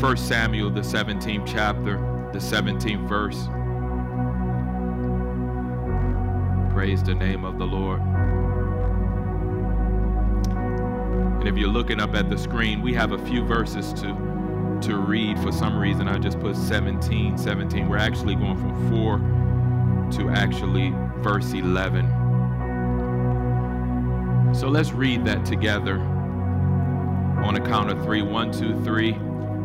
1 Samuel, the 17th chapter, the 17th verse. Praise the name of the Lord. And if you're looking up at the screen, we have a few verses to, to read. For some reason, I just put 17, 17. We're actually going from 4 to actually verse 11. So let's read that together on a count of three. One, two, three.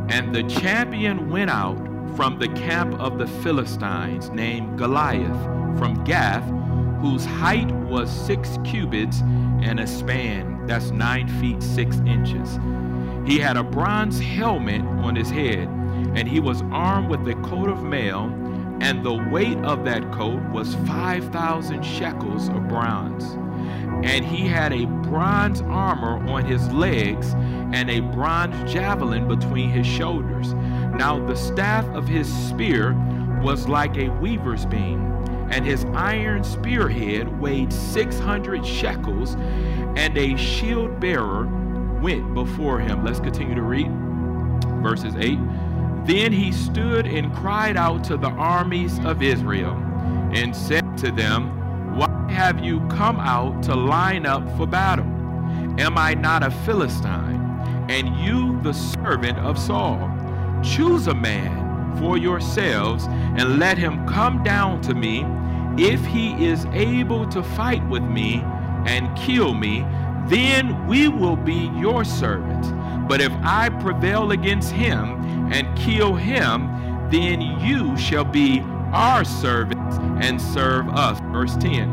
And the champion went out from the camp of the Philistines named Goliath from Gath whose height was six cubits and a span. That's nine feet six inches. He had a bronze helmet on his head, and he was armed with a coat of mail, and the weight of that coat was 5,000 shekels of bronze. And he had a bronze armor on his legs and a bronze javelin between his shoulders. Now the staff of his spear was like a weaver's beam and his iron spearhead weighed 600 shekels, and a shield bearer went before him. Let's continue to read verses 8. Then he stood and cried out to the armies of Israel and said to them, Why have you come out to line up for battle? Am I not a Philistine, and you the servant of Saul? Choose a man for yourselves and let him come down to me. If he is able to fight with me and kill me, then we will be your servants. But if I prevail against him and kill him, then you shall be our servants and serve us. Verse 10.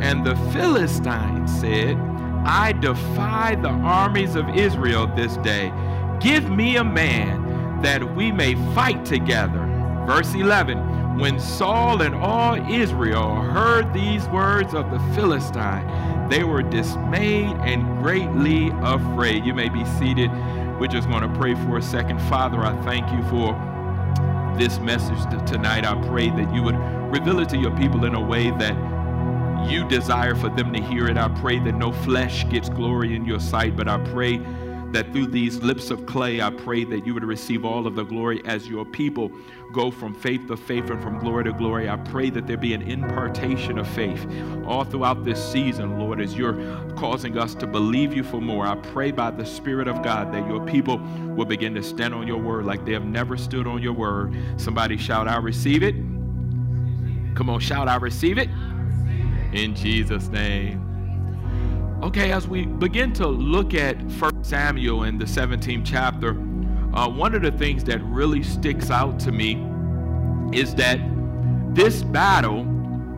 And the Philistines said, I defy the armies of Israel this day. Give me a man that we may fight together. Verse 11 When Saul and all Israel heard these words of the Philistine, they were dismayed and greatly afraid. You may be seated. We're just going to pray for a second. Father, I thank you for this message tonight. I pray that you would reveal it to your people in a way that you desire for them to hear it. I pray that no flesh gets glory in your sight, but I pray that through these lips of clay, I pray that you would receive all of the glory as your people go from faith to faith and from glory to glory. I pray that there be an impartation of faith all throughout this season, Lord, as you're causing us to believe you for more. I pray by the Spirit of God that your people will begin to stand on your word like they have never stood on your word. Somebody shout, I receive it. Come on, shout, I receive it. In Jesus' name. Okay, as we begin to look at 1 Samuel in the 17th chapter, uh, one of the things that really sticks out to me is that this battle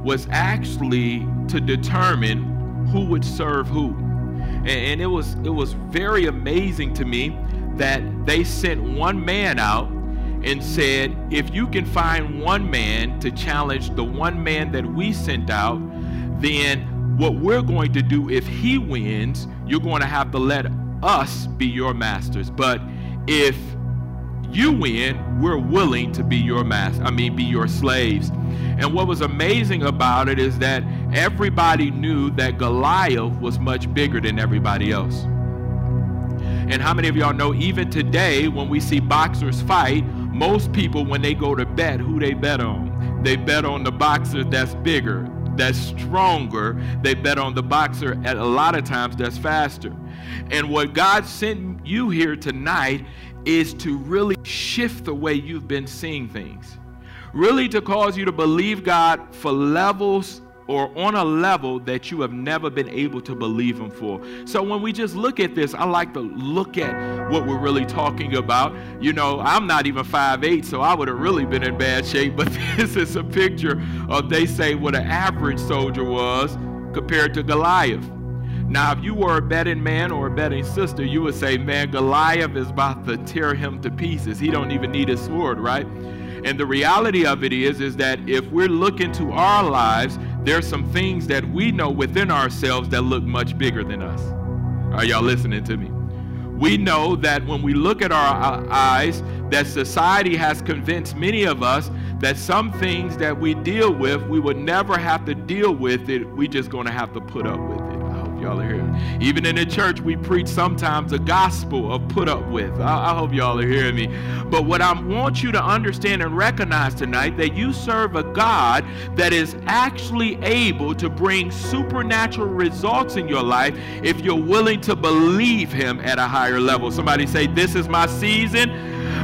was actually to determine who would serve who. And, and it was it was very amazing to me that they sent one man out and said, if you can find one man to challenge the one man that we sent out, then what we're going to do if he wins, you're going to have to let us be your masters. But if you win, we're willing to be your master. I mean, be your slaves. And what was amazing about it is that everybody knew that Goliath was much bigger than everybody else. And how many of y'all know even today when we see boxers fight, most people when they go to bet, who they bet on? They bet on the boxer that's bigger that's stronger. They bet on the boxer at a lot of times that's faster. And what God sent you here tonight is to really shift the way you've been seeing things. Really to cause you to believe God for levels or on a level that you have never been able to believe Him for. So when we just look at this, I like to look at what we're really talking about. You know, I'm not even 5'8, so I would have really been in bad shape, but this is a picture of, they say, what an average soldier was compared to Goliath. Now, if you were a betting man or a betting sister, you would say, man, Goliath is about to tear him to pieces. He don't even need a sword, right? And the reality of it is, is that if we're looking to our lives, there's some things that we know within ourselves that look much bigger than us. Are y'all listening to me? We know that when we look at our uh, eyes, that society has convinced many of us that some things that we deal with, we would never have to deal with it. We just going to have to put up with y'all are hearing me. Even in the church, we preach sometimes a gospel of put up with. I, I hope y'all are hearing me. But what I want you to understand and recognize tonight that you serve a God that is actually able to bring supernatural results in your life if you're willing to believe Him at a higher level. Somebody say, This is my season.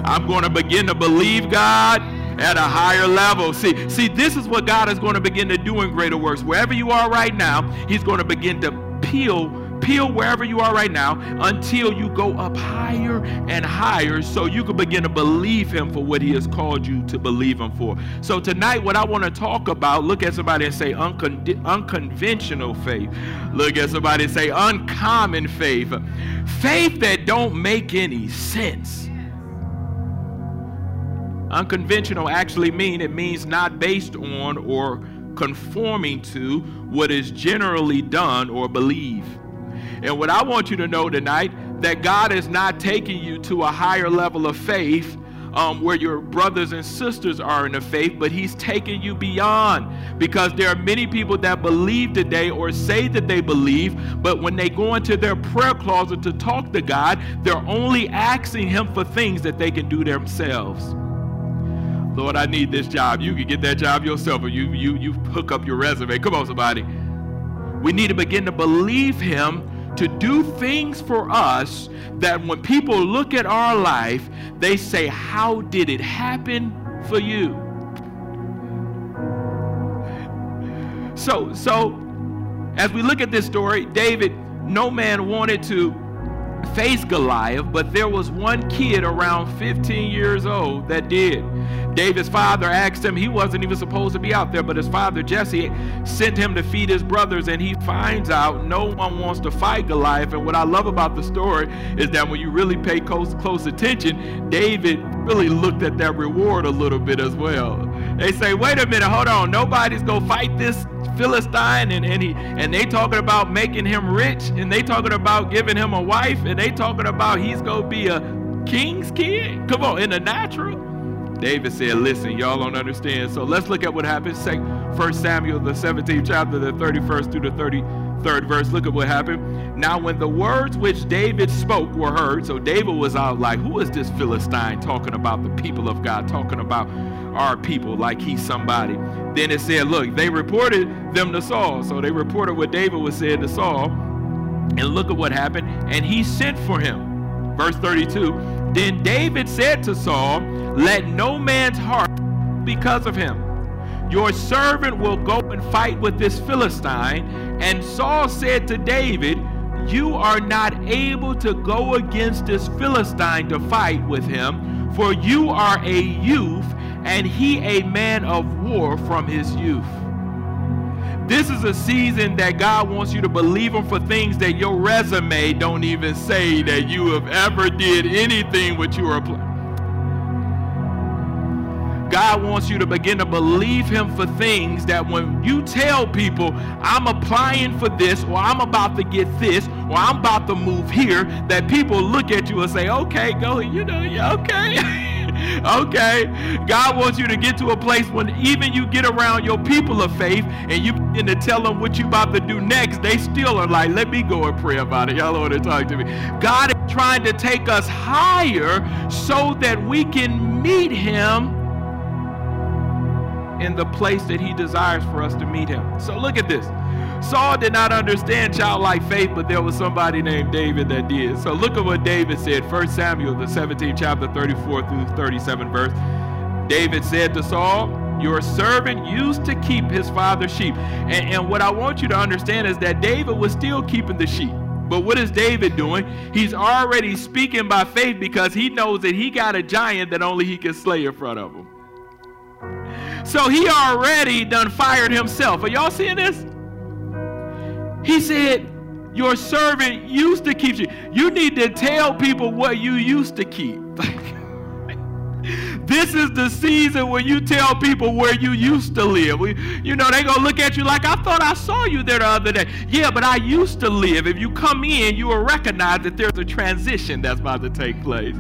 I'm going to begin to believe God at a higher level. See, see, this is what God is going to begin to do in greater works. Wherever you are right now, He's going to begin to peel peel wherever you are right now until you go up higher and higher so you can begin to believe him for what he has called you to believe him for. So tonight what I want to talk about, look at somebody and say uncon- unconventional faith. Look at somebody and say uncommon faith. Faith that don't make any sense. Unconventional actually mean it means not based on or conforming to what is generally done or believed. And what I want you to know tonight that God is not taking you to a higher level of faith um, where your brothers and sisters are in the faith, but He's taking you beyond because there are many people that believe today or say that they believe, but when they go into their prayer closet to talk to God, they're only asking Him for things that they can do themselves. Lord, I need this job. You can get that job yourself, or you you you hook up your resume. Come on, somebody. We need to begin to believe Him to do things for us that when people look at our life, they say, How did it happen for you? So, so as we look at this story, David, no man wanted to face Goliath, but there was one kid around 15 years old that did. David's father asked him, he wasn't even supposed to be out there, but his father Jesse sent him to feed his brothers, and he finds out no one wants to fight Goliath. And what I love about the story is that when you really pay close, close attention, David really looked at that reward a little bit as well. They say, wait a minute, hold on, nobody's gonna fight this Philistine and, and he and they talking about making him rich and they talking about giving him a wife and they talking about he's gonna be a king's kid. Come on, in the natural. David said, listen, y'all don't understand. So let's look at what happens. Say First Samuel, the 17th chapter, the 31st through the 33rd verse. Look at what happened. Now, when the words which David spoke were heard, so David was out like, who is this Philistine talking about the people of God, talking about our people like he's somebody. Then it said, look, they reported them to Saul. So they reported what David was saying to Saul. And look at what happened. And he sent for him. Verse 32. Then David said to Saul, Let no man's heart because of him. Your servant will go and fight with this Philistine. And Saul said to David, You are not able to go against this Philistine to fight with him, for you are a youth and he a man of war from his youth. This is a season that God wants you to believe him for things that your resume don't even say that you have ever did anything you are applying. God wants you to begin to believe him for things that when you tell people, I'm applying for this, or I'm about to get this, or I'm about to move here, that people look at you and say, okay, go, you know, yeah, okay. okay? God wants you to get to a place when even you get around your people of faith and you begin to tell them what you about to do next, they still are like, let me go and pray about it. Y'all want to talk to me. God is trying to take us higher so that we can meet him in the place that he desires for us to meet him. So look at this. Saul did not understand childlike faith, but there was somebody named David that did. So look at what David said. 1 Samuel, the 17th chapter, 34 through 37 verse. David said to Saul, Your servant used to keep his father's sheep. And, and what I want you to understand is that David was still keeping the sheep. But what is David doing? He's already speaking by faith because he knows that he got a giant that only he can slay in front of him. So he already done fired himself. Are y'all seeing this? He said, Your servant used to keep you. You need to tell people what you used to keep. this is the season when you tell people where you used to live. You know, they gonna look at you like, I thought I saw you there the other day. Yeah, but I used to live. If you come in, you will recognize that there's a transition that's about to take place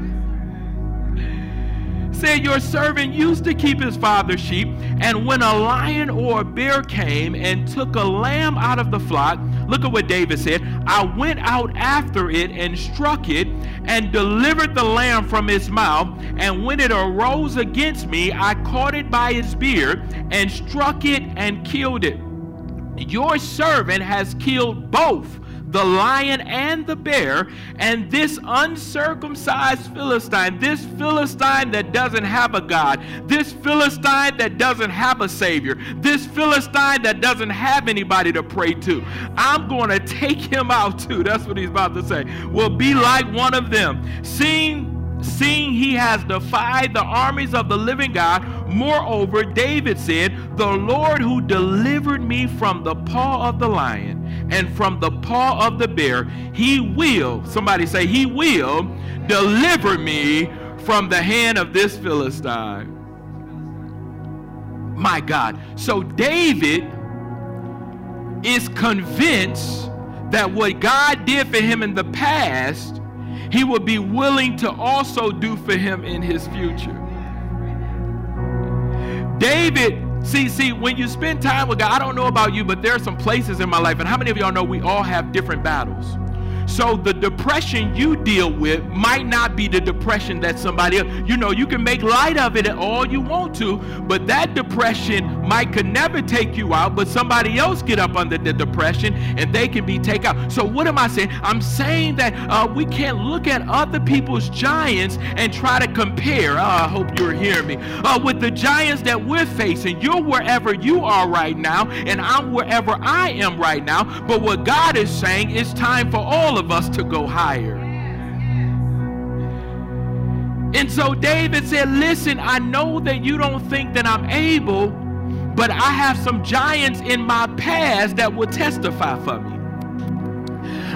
said, Your servant used to keep his father's sheep, and when a lion or a bear came and took a lamb out of the flock, Look at what David said. I went out after it and struck it and delivered the lamb from its mouth. And when it arose against me, I caught it by its beard and struck it and killed it. Your servant has killed both the lion and the bear, and this uncircumcised Philistine, this Philistine that doesn't have a God, this Philistine that doesn't have a Savior, this Philistine that doesn't have anybody to pray to, I'm going to take him out too. That's what he's about to say. Will be like one of them. Seeing seeing he has defied the armies of the living God. Moreover, David said, The Lord who delivered me from the paw of the lion and from the paw of the bear, he will, somebody say, he will deliver me from the hand of this Philistine. My God. So David is convinced that what God did for him in the past, he would be willing to also do for him in his future. David See, see, when you spend time with God, I don't know about you, but there are some places in my life, and how many of y'all know we all have different battles? So the depression you deal with might not be the depression that somebody else. You know, you can make light of it all you want to, but that depression might could never take you out, but somebody else get up under the depression and they can be taken out. So what am I saying? I'm saying that uh, we can't look at other people's giants and try to compare. Oh, I hope you're hearing me. Uh, with the giants that we're facing, you're wherever you are right now, and I'm wherever I am right now. But what God is saying, it's time for all of us to go higher. And so David said, Listen, I know that you don't think that I'm able, but I have some giants in my past that will testify for me.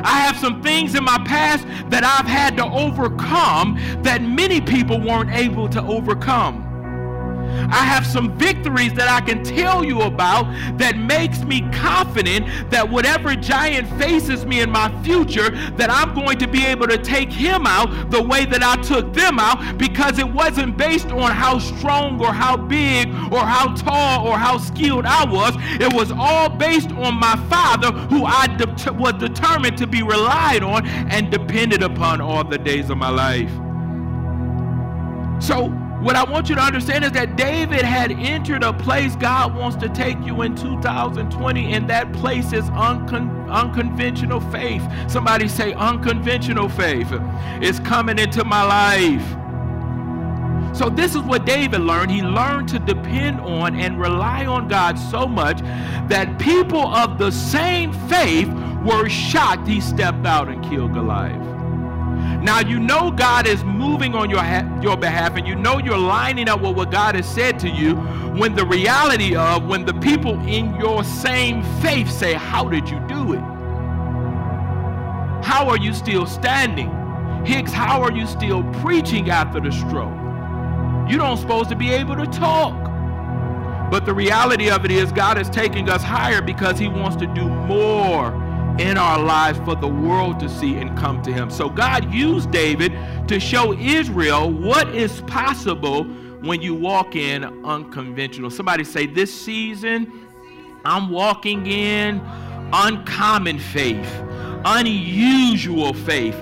I have some things in my past that I've had to overcome that many people weren't able to overcome. I have some victories that I can tell you about that makes me confident that whatever giant faces me in my future, that I'm going to be able to take him out the way that I took them out because it wasn't based on how strong or how big or how tall or how skilled I was. It was all based on my father who I de- was determined to be relied on and depended upon all the days of my life. So what I want you to understand is that David had entered a place God wants to take you in 2020, and that place is uncon- unconventional faith. Somebody say, unconventional faith is coming into my life. So, this is what David learned. He learned to depend on and rely on God so much that people of the same faith were shocked he stepped out and killed Goliath. Now you know God is moving on your, your behalf and you know you're lining up with what God has said to you when the reality of when the people in your same faith say, How did you do it? How are you still standing? Hicks, how are you still preaching after the stroke? You don't supposed to be able to talk. But the reality of it is God is taking us higher because he wants to do more in our lives for the world to see and come to him. So God used David to show Israel what is possible when you walk in unconventional. Somebody say, This season, I'm walking in uncommon faith, unusual faith,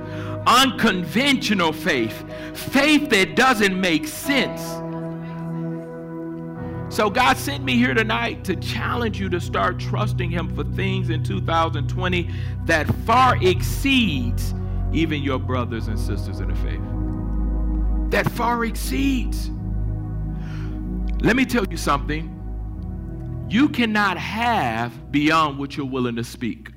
unconventional faith, faith that doesn't make sense so God sent me here tonight to challenge you to start trusting him for things in 2020 that far exceeds even your brothers and sisters in the faith. That far exceeds. Let me tell you something. You cannot have beyond what you're willing to speak.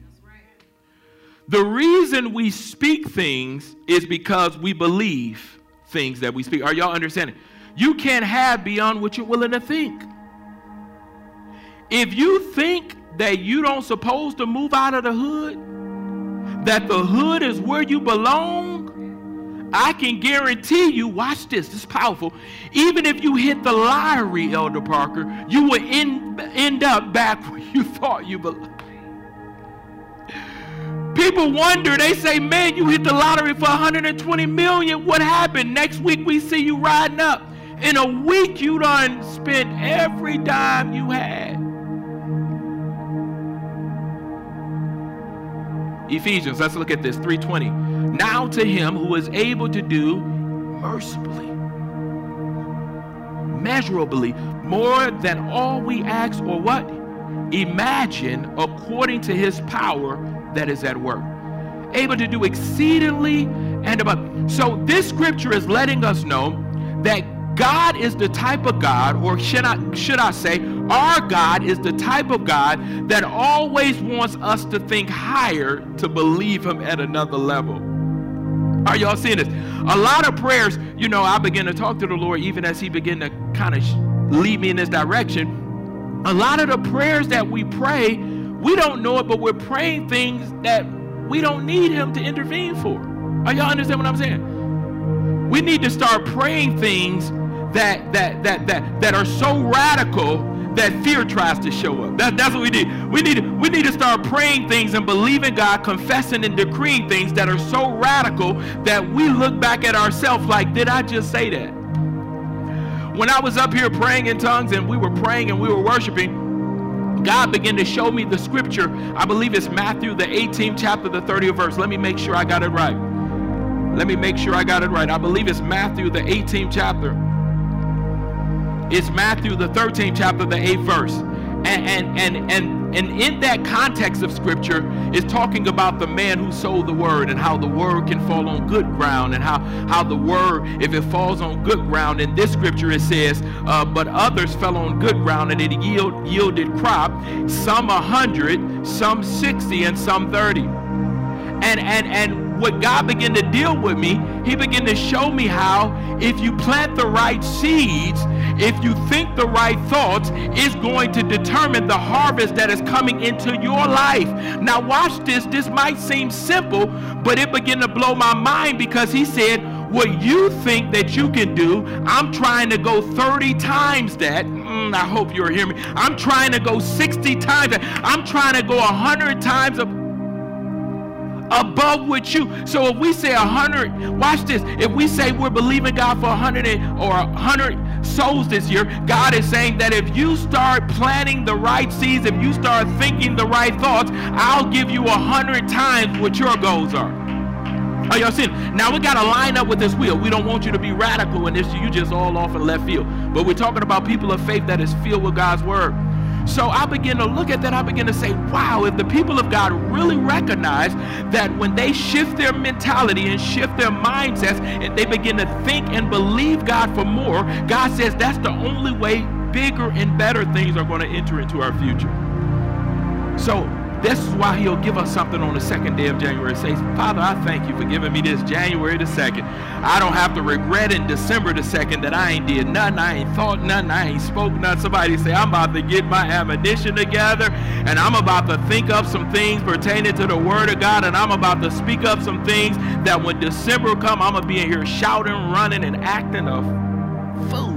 The reason we speak things is because we believe things that we speak. Are y'all understanding? You can't have beyond what you're willing to think. If you think that you don't supposed to move out of the hood, that the hood is where you belong, I can guarantee you, watch this, this is powerful. Even if you hit the lottery, Elder Parker, you will end, end up back where you thought you belonged. People wonder, they say, man, you hit the lottery for 120 million. What happened? Next week we see you riding up. In a week, you done spent every dime you had. Ephesians, let's look at this 320. Now to him who is able to do mercifully, measurably, more than all we ask or what? Imagine according to his power that is at work. Able to do exceedingly and above. So this scripture is letting us know God is the type of God, or should I, should I say, our God is the type of God that always wants us to think higher to believe Him at another level. Are y'all seeing this? A lot of prayers, you know, I begin to talk to the Lord even as He began to kind of lead me in this direction. A lot of the prayers that we pray, we don't know it, but we're praying things that we don't need Him to intervene for. Are y'all understand what I'm saying? We need to start praying things that that that that that are so radical that fear tries to show up. That, that's what we need. We need we need to start praying things and believing God, confessing and decreeing things that are so radical that we look back at ourselves like, did I just say that? When I was up here praying in tongues and we were praying and we were worshiping, God began to show me the scripture. I believe it's Matthew, the 18th chapter, the 30th verse. Let me make sure I got it right. Let me make sure I got it right. I believe it's Matthew, the 18th chapter. It's Matthew, the 13th chapter, the 8th verse. And, and, and, and, and in that context of scripture is talking about the man who sowed the word and how the word can fall on good ground and how, how the word, if it falls on good ground, in this scripture it says, uh, but others fell on good ground and it yield, yielded crop, some a hundred, some 60, and some 30. And, and, and what God began to deal with me, He began to show me how if you plant the right seeds, if you think the right thoughts, is going to determine the harvest that is coming into your life. Now, watch this. This might seem simple, but it began to blow my mind because He said, what you think that you can do, I'm trying to go 30 times that. Mm, I hope you're hearing me. I'm trying to go 60 times that. I'm trying to go 100 times. Of, above with you. So if we say a hundred, watch this. If we say we're believing God for a hundred or a hundred souls this year, God is saying that if you start planting the right seeds, if you start thinking the right thoughts, I'll give you a hundred times what your goals are. Are y'all seeing? Now we got to line up with this wheel. We don't want you to be radical in this. You just all off in left field. But we're talking about people of faith that is filled with God's word. So I begin to look at that. I begin to say, wow, if the people of God really recognize that when they shift their mentality and shift their mindsets and they begin to think and believe God for more, God says that's the only way bigger and better things are going to enter into our future. So this is why he'll give us something on the second day of January. Says, Father, I thank you for giving me this January the 2nd. I don't have to regret in December the 2nd that I ain't did nothing, I ain't thought nothing, I ain't spoke nothing. Somebody say, I'm about to get my ammunition together and I'm about to think up some things pertaining to the word of God and I'm about to speak up some things that when December come, I'm going to be in here shouting, running, and acting a fool.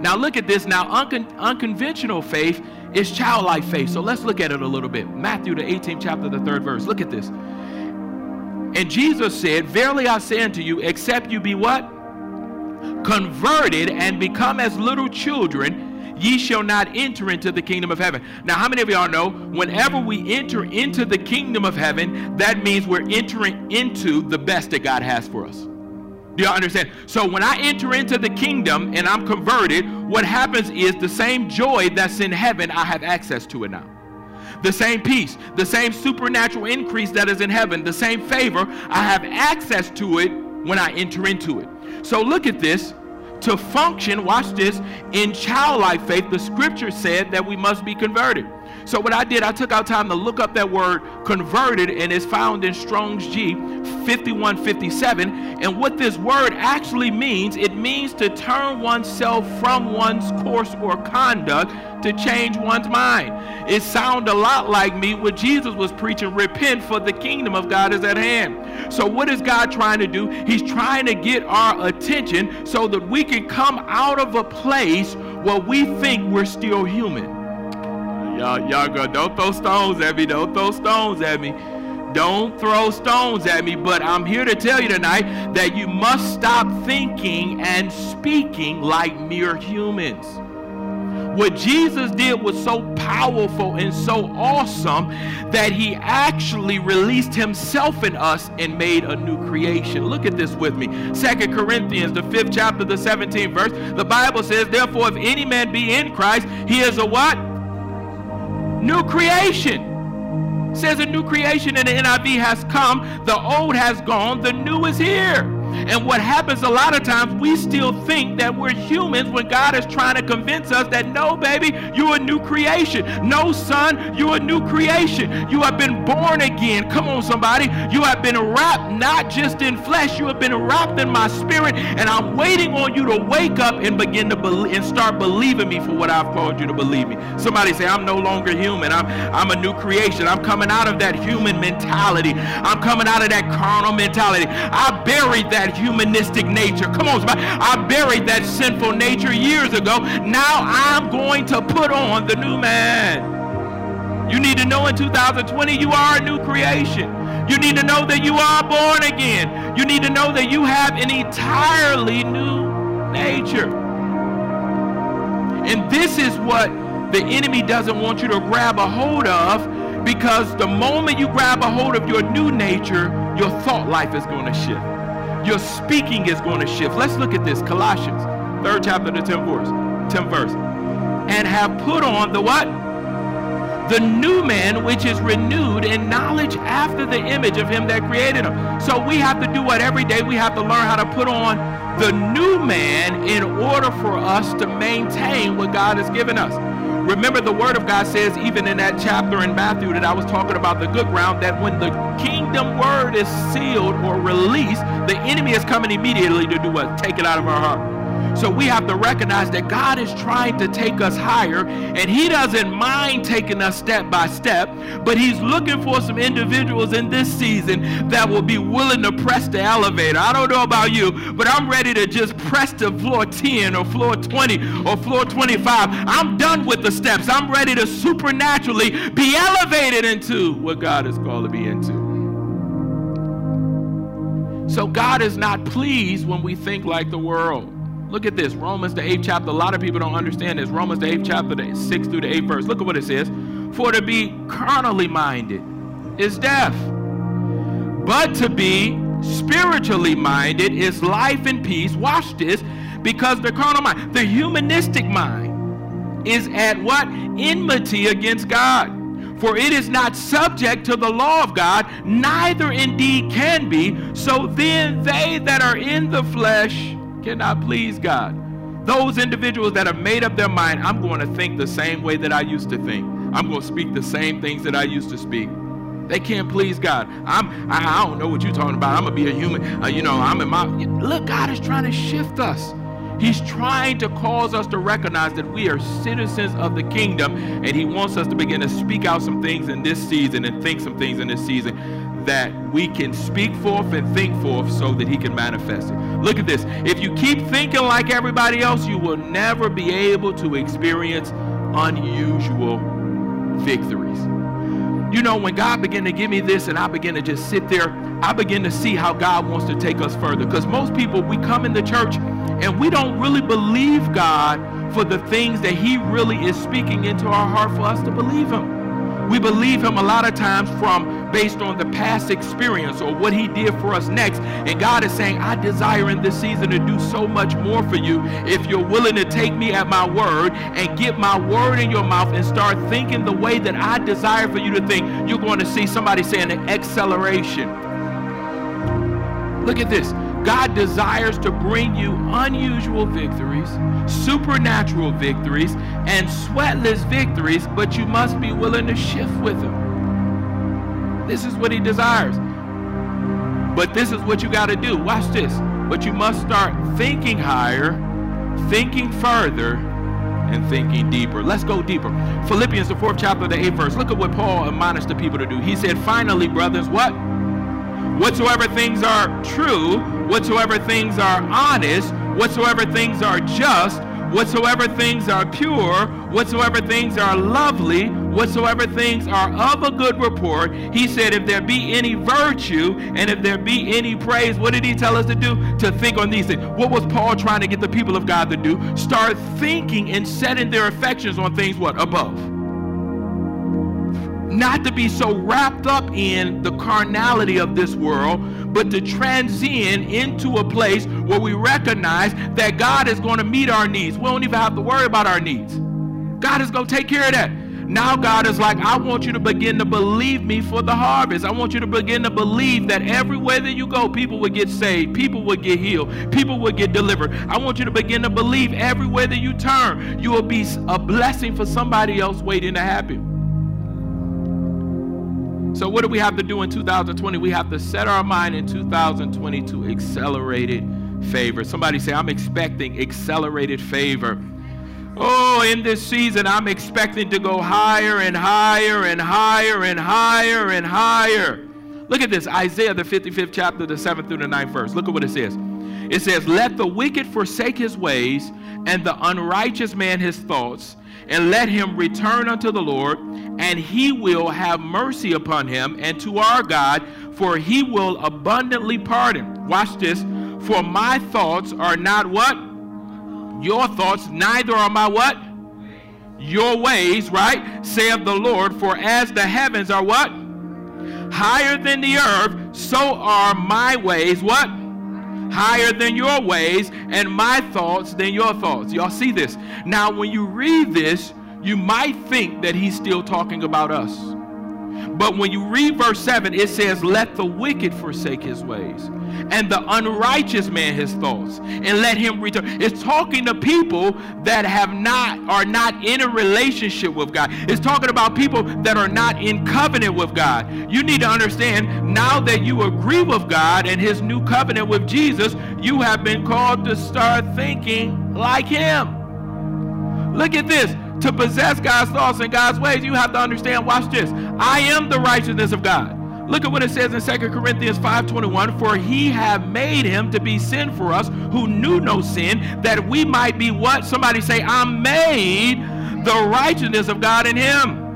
Now look at this. Now, uncon- unconventional faith is childlike faith. So let's look at it a little bit. Matthew, the 18th chapter, the third verse. Look at this. And Jesus said, Verily I say unto you, except you be what? Converted and become as little children, ye shall not enter into the kingdom of heaven. Now, how many of y'all know whenever we enter into the kingdom of heaven, that means we're entering into the best that God has for us? Do y'all understand? So when I enter into the kingdom and I'm converted, what happens is the same joy that's in heaven, I have access to it now. The same peace, the same supernatural increase that is in heaven, the same favor, I have access to it when I enter into it. So look at this. To function, watch this, in childlike faith, the scripture said that we must be converted. So what I did, I took out time to look up that word converted, and it's found in Strong's G 5157. And what this word actually means, it means to turn oneself from one's course or conduct to change one's mind. It sounds a lot like me what Jesus was preaching, repent for the kingdom of God is at hand. So what is God trying to do? He's trying to get our attention so that we can come out of a place where we think we're still human. Y'all, y'all go, don't throw stones at me. Don't throw stones at me. Don't throw stones at me. But I'm here to tell you tonight that you must stop thinking and speaking like mere humans. What Jesus did was so powerful and so awesome that he actually released himself in us and made a new creation. Look at this with me. Second Corinthians, the fifth chapter, the 17th verse. The Bible says, Therefore, if any man be in Christ, he is a what? New creation. says a new creation in the NIV has come, the old has gone, the new is here. And what happens a lot of times, we still think that we're humans when God is trying to convince us that no, baby, you're a new creation. No, son, you're a new creation. You have been born again. Come on, somebody. You have been wrapped not just in flesh, you have been wrapped in my spirit. And I'm waiting on you to wake up and begin to believe and start believing me for what I've called you to believe me. Somebody say, I'm no longer human. I'm, I'm a new creation. I'm coming out of that human mentality. I'm coming out of that carnal mentality. I buried that that humanistic nature. Come on, somebody. I buried that sinful nature years ago. Now I'm going to put on the new man. You need to know in 2020 you are a new creation. You need to know that you are born again. You need to know that you have an entirely new nature. And this is what the enemy doesn't want you to grab a hold of because the moment you grab a hold of your new nature, your thought life is going to shift your speaking is going to shift. Let's look at this. Colossians, third chapter, the 10th verse. 10th verse. And have put on the what? The new man, which is renewed in knowledge after the image of him that created him. So we have to do what every day we have to learn how to put on the new man in order for us to maintain what God has given us. Remember, the Word of God says, even in that chapter in Matthew that I was talking about, the good ground, that when the kingdom word is sealed or released, the enemy is coming immediately to do what? Take it out of our heart. So we have to recognize that God is trying to take us higher, and He doesn't mind taking us step by step, but He's looking for some individuals in this season that will be willing to press the elevator. I don't know about you, but I'm ready to just press to floor 10 or floor 20 or floor 25. I'm done with the steps. I'm ready to supernaturally be elevated into what God is called to be into. So God is not pleased when we think like the world. Look at this Romans, the eighth chapter. A lot of people don't understand this. Romans, the eighth chapter, the sixth through the eighth verse. Look at what it says. For to be carnally minded is death, but to be spiritually minded is life and peace. Watch this, because the carnal mind, the humanistic mind, is at what? Enmity against God. For it is not subject to the law of God, neither indeed can be. So then they that are in the flesh cannot please God. Those individuals that have made up their mind, I'm going to think the same way that I used to think. I'm going to speak the same things that I used to speak. They can't please God. I'm. I, I don't know what you're talking about. I'm gonna be a human. Uh, you know, I'm in my. Look, God is trying to shift us. He's trying to cause us to recognize that we are citizens of the kingdom, and He wants us to begin to speak out some things in this season and think some things in this season that we can speak forth and think forth so that he can manifest it. Look at this. If you keep thinking like everybody else, you will never be able to experience unusual victories. You know, when God began to give me this and I began to just sit there, I begin to see how God wants to take us further. Because most people, we come in the church and we don't really believe God for the things that he really is speaking into our heart for us to believe him. We believe him a lot of times from based on the past experience or what he did for us next. And God is saying, I desire in this season to do so much more for you if you're willing to take me at my word and get my word in your mouth and start thinking the way that I desire for you to think. You're going to see somebody saying an acceleration. Look at this. God desires to bring you unusual victories, supernatural victories, and sweatless victories, but you must be willing to shift with Him. This is what He desires. But this is what you got to do. Watch this. But you must start thinking higher, thinking further, and thinking deeper. Let's go deeper. Philippians, the fourth chapter, the eighth verse. Look at what Paul admonished the people to do. He said, Finally, brothers, what? Whatsoever things are true, whatsoever things are honest, whatsoever things are just, whatsoever things are pure, whatsoever things are lovely, whatsoever things are of a good report, he said, if there be any virtue and if there be any praise, what did he tell us to do? To think on these things. What was Paul trying to get the people of God to do? Start thinking and setting their affections on things what? Above not to be so wrapped up in the carnality of this world, but to transcend into a place where we recognize that God is going to meet our needs. We don't even have to worry about our needs. God is going to take care of that. Now God is like, I want you to begin to believe me for the harvest. I want you to begin to believe that everywhere that you go, people will get saved, people will get healed, people will get delivered. I want you to begin to believe everywhere that you turn, you will be a blessing for somebody else waiting to happen. So, what do we have to do in 2020? We have to set our mind in 2020 to accelerated favor. Somebody say, I'm expecting accelerated favor. Oh, in this season, I'm expecting to go higher and higher and higher and higher and higher. Look at this Isaiah, the 55th chapter, the 7th through the 9th verse. Look at what it says. It says, Let the wicked forsake his ways, and the unrighteous man his thoughts and let him return unto the Lord, and he will have mercy upon him and to our God, for he will abundantly pardon. Watch this. For my thoughts are not what? Your thoughts, neither are my what? Your ways, right? Saith the Lord, for as the heavens are what? Higher than the earth, so are my ways what? higher than your ways, and my thoughts than your thoughts. Y'all see this? Now, when you read this, you might think that he's still talking about us. But when you read verse 7, it says, Let the wicked forsake his ways, and the unrighteous man his thoughts, and let him return. It's talking to people that have not, are not in a relationship with God. It's talking about people that are not in covenant with God. You need to understand now that you agree with God and his new covenant with Jesus, you have been called to start thinking like him. Look at this to possess God's thoughts and God's ways, you have to understand, watch this. I am the righteousness of God. Look at what it says in 2 Corinthians 5:21, for he have made him to be sin for us who knew no sin, that we might be what? Somebody say, I'm made the righteousness of God in him.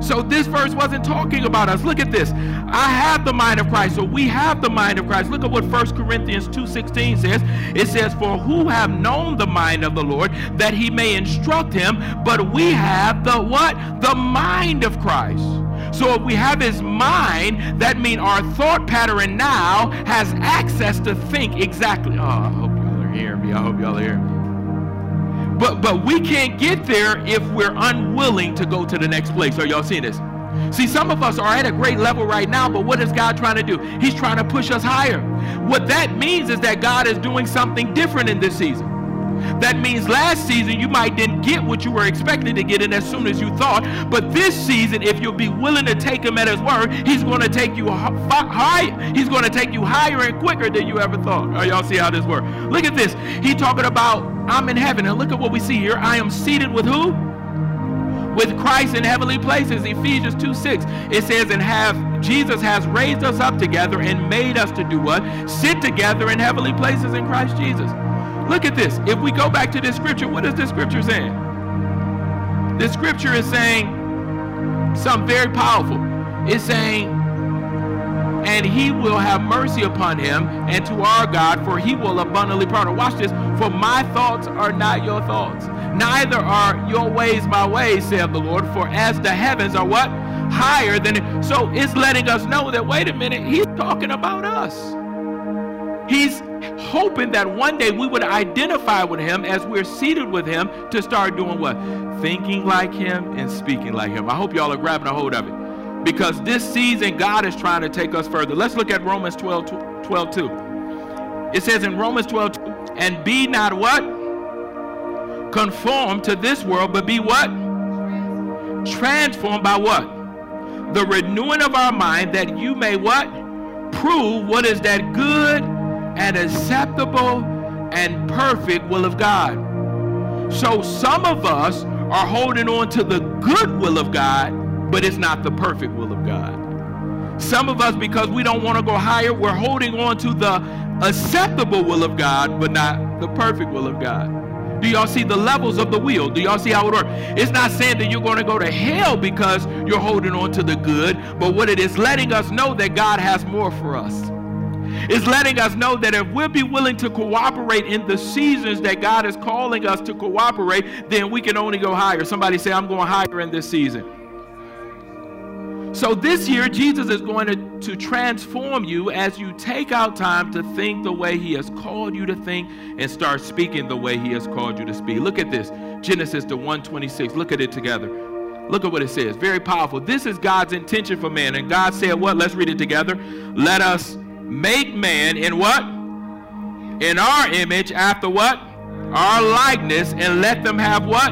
So this verse wasn't talking about us. Look at this. I have the mind of Christ. So we have the mind of Christ. Look at what 1 Corinthians 2:16 says. It says, "For who have known the mind of the Lord that he may instruct him, but we have the what? The mind of Christ." So if we have his mind, that means our thought pattern now has access to think exactly. Oh, I hope y'all are hearing me. I hope y'all are hearing me. But but we can't get there if we're unwilling to go to the next place. Are y'all seeing this? See, some of us are at a great level right now, but what is God trying to do? He's trying to push us higher. What that means is that God is doing something different in this season. That means last season you might didn't get what you were expecting to get in as soon as you thought. But this season, if you'll be willing to take him at his word, he's going to take you high. He's going to take you higher and quicker than you ever thought. Y'all see how this works? Look at this. He talking about I'm in heaven, and look at what we see here. I am seated with who? With Christ in heavenly places. Ephesians 2 6. It says, and have Jesus has raised us up together and made us to do what? Sit together in heavenly places in Christ Jesus. Look at this. If we go back to this scripture, what is this scripture saying? This scripture is saying something very powerful. It's saying, and he will have mercy upon him and to our God, for he will abundantly pardon. Watch this. For my thoughts are not your thoughts, neither are your ways my ways, saith the Lord. For as the heavens are what? Higher than it. So it's letting us know that, wait a minute, he's talking about us. He's hoping that one day we would identify with him as we're seated with him to start doing what? Thinking like him and speaking like him. I hope y'all are grabbing a hold of it. Because this season, God is trying to take us further. Let's look at Romans 12, 12 2. It says in Romans 12, 2, and be not what? Conformed to this world, but be what? Transformed by what? The renewing of our mind that you may what? Prove what is that good and acceptable and perfect will of God. So some of us are holding on to the good will of God, but it's not the perfect will of God. Some of us, because we don't want to go higher, we're holding on to the acceptable will of God, but not the perfect will of God. Do y'all see the levels of the wheel? Do y'all see how it works? It's not saying that you're going to go to hell because you're holding on to the good, but what it is letting us know that God has more for us. It's letting us know that if we'll be willing to cooperate in the seasons that God is calling us to cooperate, then we can only go higher. Somebody say, I'm going higher in this season. So this year, Jesus is going to, to transform you as you take out time to think the way He has called you to think and start speaking the way He has called you to speak. Look at this Genesis to 126. Look at it together. Look at what it says. Very powerful. This is God's intention for man. And God said, What? Let's read it together. Let us make man in what? In our image, after what? Our likeness, and let them have what?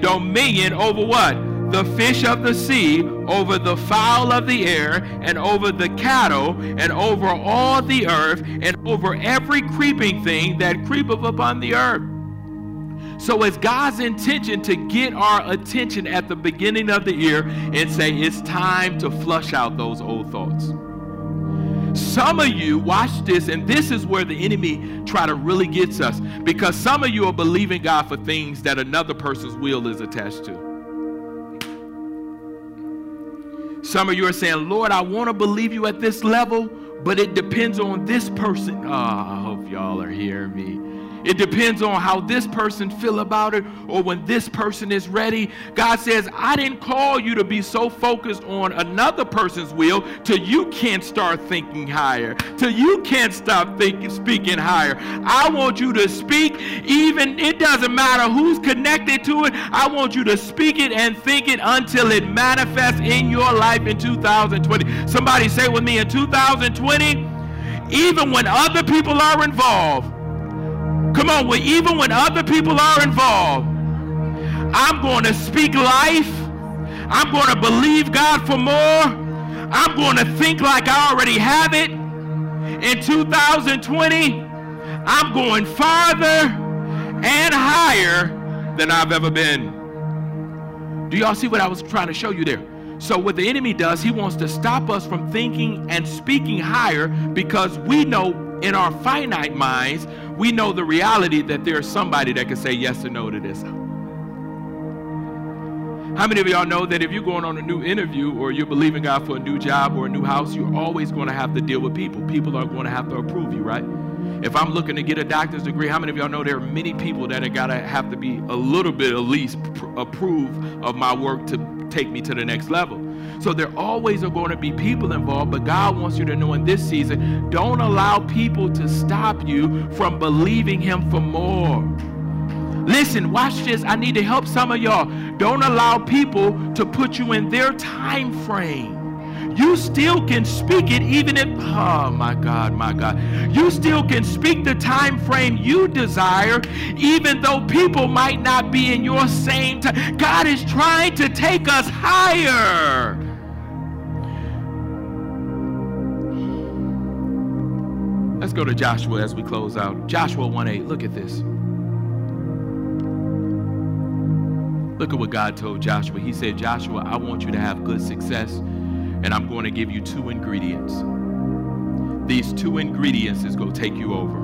Dominion over what? the fish of the sea, over the fowl of the air, and over the cattle, and over all the earth, and over every creeping thing that creepeth upon the earth. So it's God's intention to get our attention at the beginning of the year and say, it's time to flush out those old thoughts. Some of you, watch this, and this is where the enemy try to really gets us because some of you are believing God for things that another person's will is attached to. Some of you are saying, Lord, I want to believe you at this level, but it depends on this person. Oh, I hope y'all are hearing me. It depends on how this person feel about it or when this person is ready. God says, I didn't call you to be so focused on another person's will till you can't start thinking higher, till you can't stop thinking, speaking higher. I want you to speak, even it doesn't matter who's connected to it. I want you to speak it and think it until it manifests in your life in 2020. Somebody say with me in 2020, even when other people are involved, Come on, well, even when other people are involved, I'm going to speak life. I'm going to believe God for more. I'm going to think like I already have it. In 2020, I'm going farther and higher than I've ever been. Do y'all see what I was trying to show you there? So, what the enemy does, he wants to stop us from thinking and speaking higher because we know in our finite minds, we know the reality that there's somebody that can say yes or no to this. How many of y'all know that if you're going on a new interview or you're believing God for a new job or a new house, you're always going to have to deal with people? People are going to have to approve you, right? If I'm looking to get a doctor's degree, how many of y'all know there are many people that are gotta have to be a little bit at least pr- approve of my work to take me to the next level? So there always are going to be people involved, but God wants you to know in this season, don't allow people to stop you from believing Him for more. Listen, watch this. I need to help some of y'all. Don't allow people to put you in their time frame. You still can speak it even if, oh my God, my God. You still can speak the time frame you desire, even though people might not be in your same time. God is trying to take us higher. Let's go to Joshua as we close out. Joshua 1 8. Look at this. Look at what God told Joshua. He said, Joshua, I want you to have good success, and I'm going to give you two ingredients. These two ingredients is going to take you over.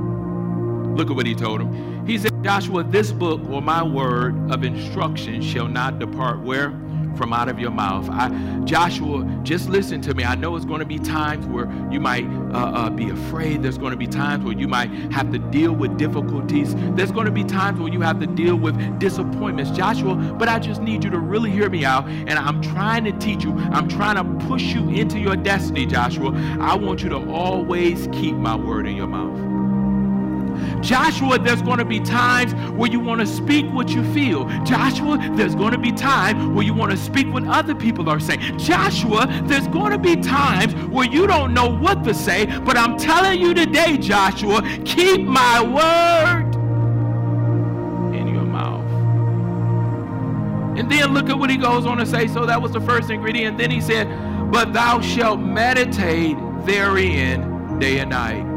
Look at what he told him. He said, Joshua, this book or my word of instruction shall not depart where? From out of your mouth. I, Joshua, just listen to me. I know it's going to be times where you might uh, uh, be afraid. There's going to be times where you might have to deal with difficulties. There's going to be times where you have to deal with disappointments. Joshua, but I just need you to really hear me out. And I'm trying to teach you, I'm trying to push you into your destiny, Joshua. I want you to always keep my word in your mouth. Joshua, there's going to be times where you want to speak what you feel. Joshua, there's going to be times where you want to speak what other people are saying. Joshua, there's going to be times where you don't know what to say, but I'm telling you today, Joshua, keep my word in your mouth. And then look at what he goes on to say. So that was the first ingredient. Then he said, But thou shalt meditate therein day and night.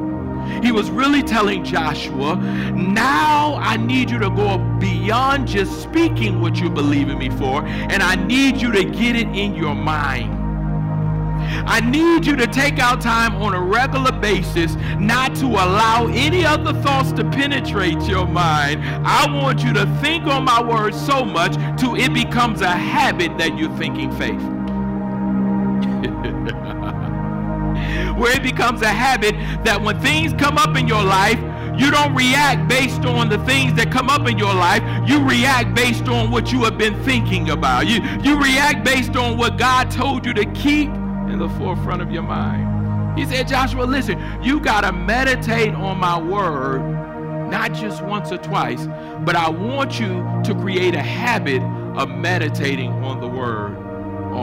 He was really telling Joshua, now I need you to go beyond just speaking what you believe in me for, and I need you to get it in your mind. I need you to take out time on a regular basis not to allow any other thoughts to penetrate your mind. I want you to think on my words so much till it becomes a habit that you're thinking faith. Where it becomes a habit that when things come up in your life, you don't react based on the things that come up in your life. You react based on what you have been thinking about. You, you react based on what God told you to keep in the forefront of your mind. He said, Joshua, listen, you got to meditate on my word, not just once or twice, but I want you to create a habit of meditating on the word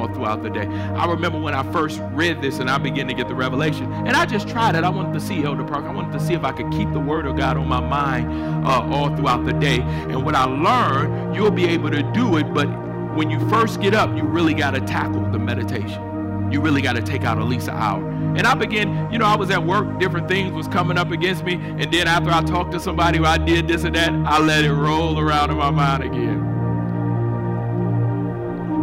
throughout the day. I remember when I first read this and I began to get the revelation, and I just tried it. I wanted to see Elder Park. I wanted to see if I could keep the Word of God on my mind uh, all throughout the day. And what I learned, you'll be able to do it, but when you first get up, you really got to tackle the meditation you really got to take out at least an hour. And I began, you know, I was at work, different things was coming up against me. And then after I talked to somebody I did this and that, I let it roll around in my mind again.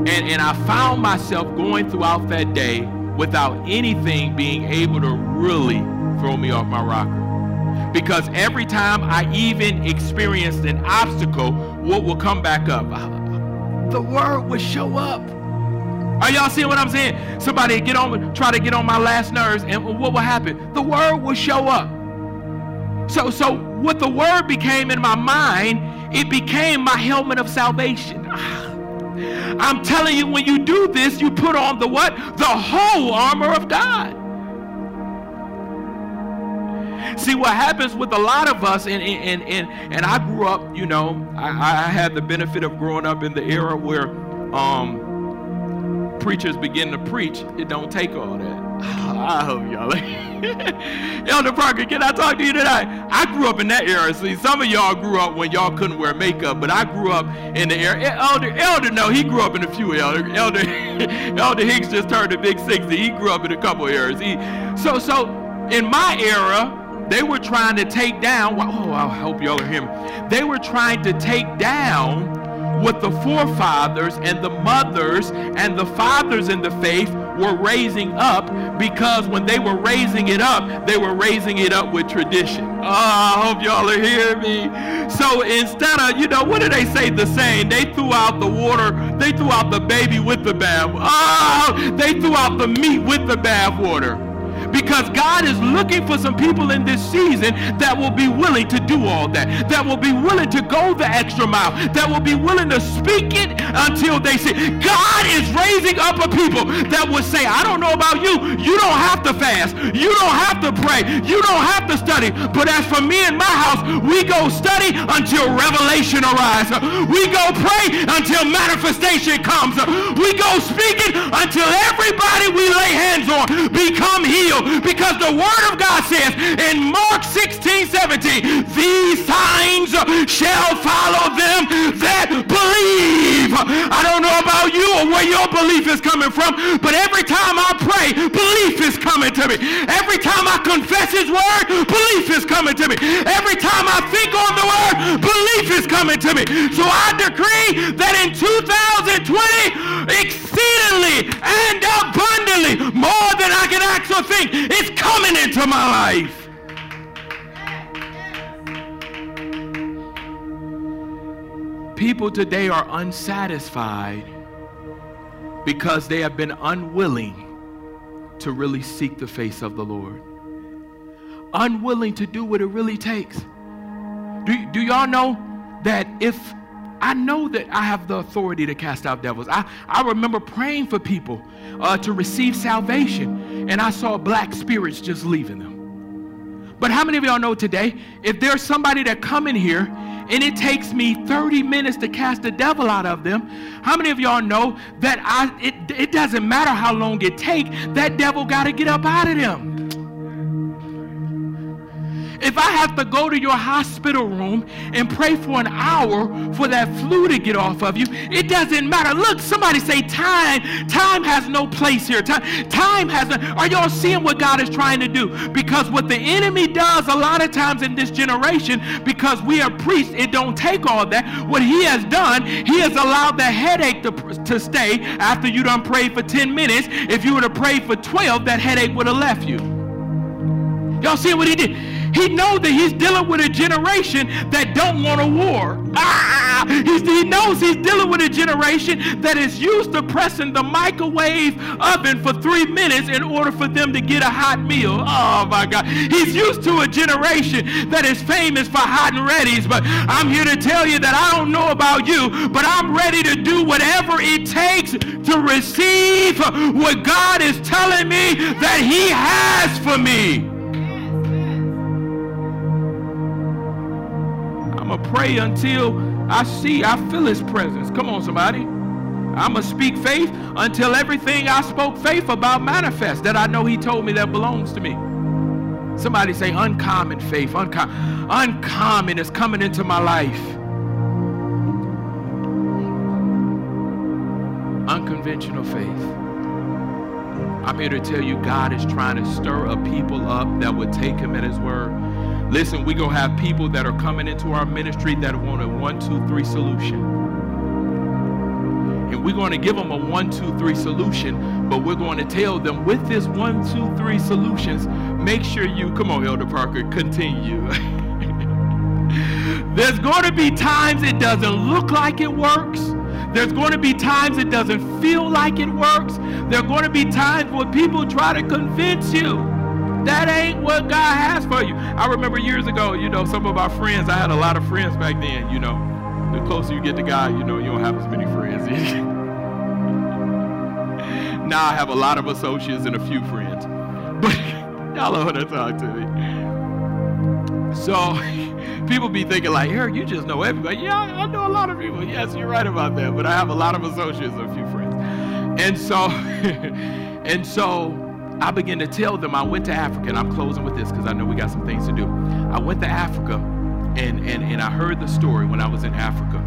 And, and I found myself going throughout that day without anything being able to really throw me off my rocker. Because every time I even experienced an obstacle, what will come back up? The word would show up. Are y'all seeing what I'm saying? Somebody get on, try to get on my last nerves, and what will happen? The word will show up. So, so what the word became in my mind, it became my helmet of salvation. Ah. I'm telling you, when you do this, you put on the what? The whole armor of God. See what happens with a lot of us, and and and and I grew up, you know, I, I had the benefit of growing up in the era where um, preachers begin to preach. It don't take all that. I hope y'all. Elder Parker, can I talk to you tonight? I grew up in that era. See, some of y'all grew up when y'all couldn't wear makeup, but I grew up in the era. Elder, Elder, no, he grew up in a few. Elder, Elder, Elder Hicks just turned a big sixty. He grew up in a couple eras. He, so, so in my era, they were trying to take down. Oh, I hope y'all are hearing. They were trying to take down what the forefathers and the mothers and the fathers in the faith were raising up because when they were raising it up, they were raising it up with tradition. Oh, I hope y'all are hearing me. So instead of, you know, what do they say the saying? They threw out the water, they threw out the baby with the bath. Oh, ah, they threw out the meat with the bath water because God is looking for some people in this season that will be willing to do all that, that will be willing to go the extra mile, that will be willing to speak it until they see. God is raising up a people that will say, I don't know about you, you don't have to fast, you don't have to pray, you don't have to study, but as for me and my house, we go study until revelation arrives. We go pray until manifestation comes. We go speaking until everybody we lay hands on become healed because the word of God says in Mark 16, 17, these signs shall follow them that believe. I don't know about you or where your belief is coming from, but every time I pray, belief is coming to me. Every time I confess his word, belief is coming to me. Every time I think on the word, belief is coming to me. So I decree that in 2020, exceedingly and abundantly, more than Or think, it's coming into my life. People today are unsatisfied because they have been unwilling to really seek the face of the Lord. Unwilling to do what it really takes. Do, do y'all know that if I know that I have the authority to cast out devils. I, I remember praying for people uh, to receive salvation, and I saw black spirits just leaving them. But how many of y'all know today, if there's somebody that come in here and it takes me 30 minutes to cast the devil out of them, how many of y'all know that I it, it doesn't matter how long it take, that devil got to get up out of them. If I have to go to your hospital room and pray for an hour for that flu to get off of you, it doesn't matter. Look, somebody say time. Time has no place here. Time, time has no. Are y'all seeing what God is trying to do? Because what the enemy does a lot of times in this generation, because we are priests, it don't take all that. What he has done, he has allowed the headache to, to stay after you done prayed for 10 minutes. If you would have prayed for 12, that headache would have left you. Y'all see what he did? He knows that he's dealing with a generation that don't want a war. Ah, he knows he's dealing with a generation that is used to pressing the microwave oven for three minutes in order for them to get a hot meal. Oh my God. He's used to a generation that is famous for hot and readies. But I'm here to tell you that I don't know about you, but I'm ready to do whatever it takes to receive what God is telling me that he has for me. Pray until I see, I feel his presence. Come on, somebody. I'm going to speak faith until everything I spoke faith about manifests that I know he told me that belongs to me. Somebody say uncommon faith. Uncom- uncommon is coming into my life. Unconventional faith. I'm here to tell you God is trying to stir a people up that would take him at his word. Listen, we're going to have people that are coming into our ministry that want a one, two, three solution. And we're going to give them a one, two, three solution, but we're going to tell them with this one, two, three solutions, make sure you, come on, Elder Parker, continue. There's going to be times it doesn't look like it works. There's going to be times it doesn't feel like it works. There are going to be times where people try to convince you that ain't what God has for you. I remember years ago, you know, some of our friends, I had a lot of friends back then, you know. The closer you get to God, you know, you don't have as many friends. now I have a lot of associates and a few friends. But y'all know how to talk to me. So people be thinking like, Eric, you just know everybody. Yeah, I know a lot of people. Yes, you're right about that. But I have a lot of associates and a few friends. And so, and so I began to tell them I went to Africa, and I'm closing with this because I know we got some things to do. I went to Africa, and, and, and I heard the story when I was in Africa.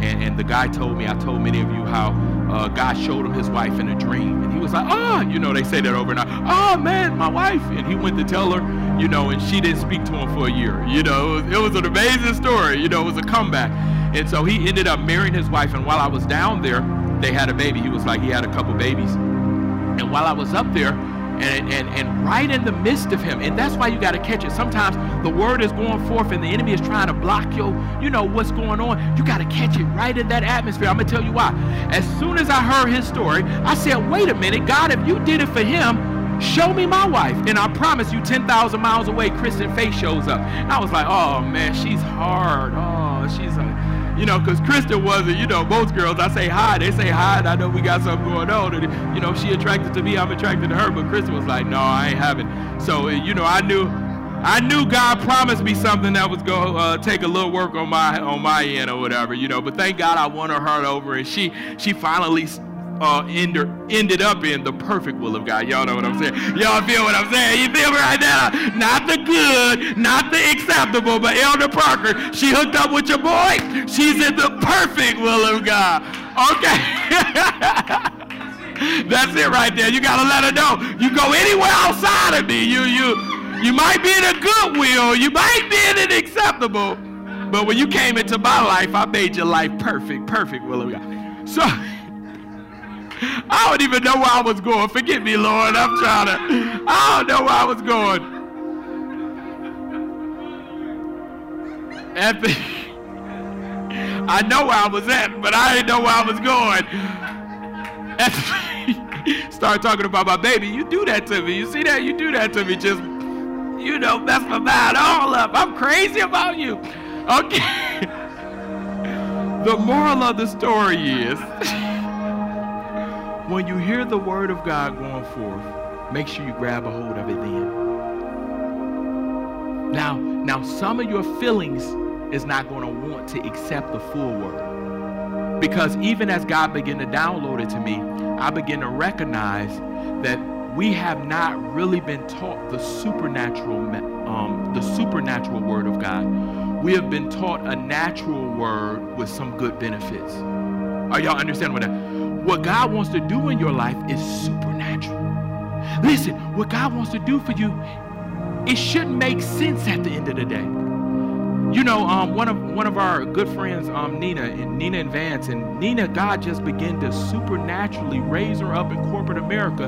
And, and the guy told me, I told many of you how uh, God showed him his wife in a dream. And he was like, oh, you know, they say that over and. Oh, man, my wife. And he went to tell her, you know, and she didn't speak to him for a year. You know, it was, it was an amazing story. You know, it was a comeback. And so he ended up marrying his wife. And while I was down there, they had a baby. He was like, he had a couple babies. And while I was up there, and, and, and right in the midst of him. And that's why you got to catch it. Sometimes the word is going forth and the enemy is trying to block your, you know, what's going on. You got to catch it right in that atmosphere. I'm going to tell you why. As soon as I heard his story, I said, wait a minute, God, if you did it for him, show me my wife. And I promise you, 10,000 miles away, Kristen Faith shows up. I was like, oh, man, she's hard. Oh, she's a you know, because Kristen wasn't, you know, most girls, I say hi, they say hi, and I know we got something going on. And, you know, she attracted to me, I'm attracted to her, but Kristen was like, no, I ain't having. So, you know, I knew. I knew God promised me something that was going to uh, take a little work on my on my end or whatever, you know. But thank God I won her heart over, and she she finally uh, ended, ended up in the perfect will of God. Y'all know what I'm saying? Y'all feel what I'm saying? You feel me right now? Not the good, not the acceptable, but Elder Parker, she hooked up with your boy. She's in the perfect will of God. Okay. That's it right there. You gotta let her know. You go anywhere outside of me. You you you might be in a good will. You might be in an acceptable. But when you came into my life, I made your life perfect, perfect will of God. So I don't even know where I was going. Forgive me, Lord. I'm trying to. I don't know where I was going. The, I know where I was at, but I didn't know where I was going. At start talking about my baby. You do that to me. You see that? You do that to me. Just, you know, mess my mind all up. I'm crazy about you. Okay. the moral of the story is. when you hear the word of God going forth, make sure you grab a hold of it then. Now, now some of your feelings is not going to want to accept the full word. Because even as God began to download it to me, I begin to recognize that we have not really been taught the supernatural um, the supernatural word of God. We have been taught a natural word with some good benefits. Are y'all understand what that? What God wants to do in your life is supernatural. Listen, what God wants to do for you, it shouldn't make sense at the end of the day. You know, um, one of one of our good friends, um, Nina, and Nina and Vance, and Nina, God just began to supernaturally raise her up in corporate America.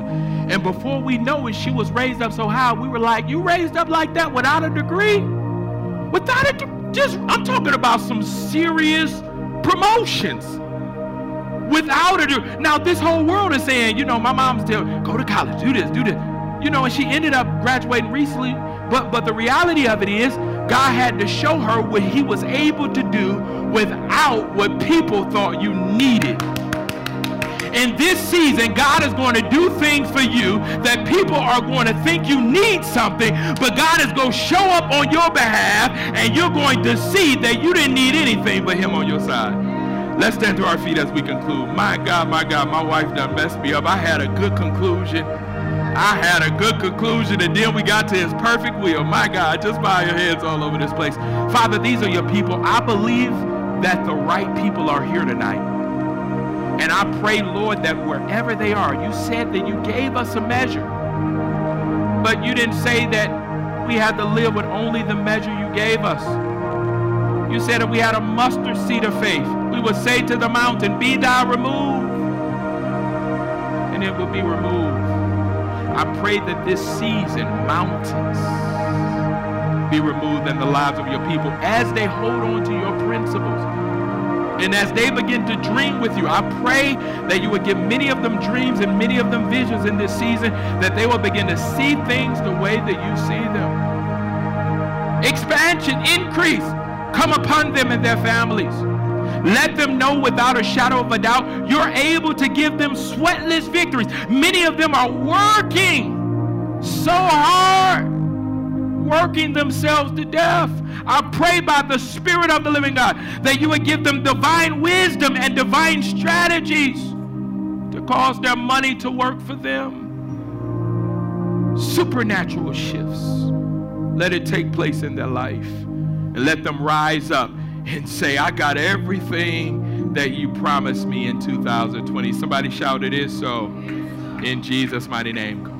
And before we know it, she was raised up so high, we were like, "You raised up like that without a degree? Without a de- just I'm talking about some serious promotions." Without degree. Now this whole world is saying, you know, my mom's still go to college, do this, do this. You know, and she ended up graduating recently. But but the reality of it is God had to show her what he was able to do without what people thought you needed. In this season, God is going to do things for you that people are going to think you need something, but God is going to show up on your behalf, and you're going to see that you didn't need anything but Him on your side. Let's stand to our feet as we conclude. My God, my God, my wife done messed me up. I had a good conclusion. I had a good conclusion, and then we got to his perfect will. My God, just bow your heads all over this place. Father, these are your people. I believe that the right people are here tonight. And I pray, Lord, that wherever they are, you said that you gave us a measure. But you didn't say that we had to live with only the measure you gave us. You said that we had a mustard seed of faith. We would say to the mountain, Be thou removed. And it will be removed. I pray that this season, mountains be removed in the lives of your people as they hold on to your principles. And as they begin to dream with you, I pray that you would give many of them dreams and many of them visions in this season, that they will begin to see things the way that you see them. Expansion, increase, come upon them and their families. Let them know without a shadow of a doubt you're able to give them sweatless victories. Many of them are working so hard, working themselves to death. I pray by the Spirit of the living God that you would give them divine wisdom and divine strategies to cause their money to work for them. Supernatural shifts. Let it take place in their life and let them rise up and say, I got everything that you promised me in 2020. Somebody shout, It is so. In Jesus' mighty name.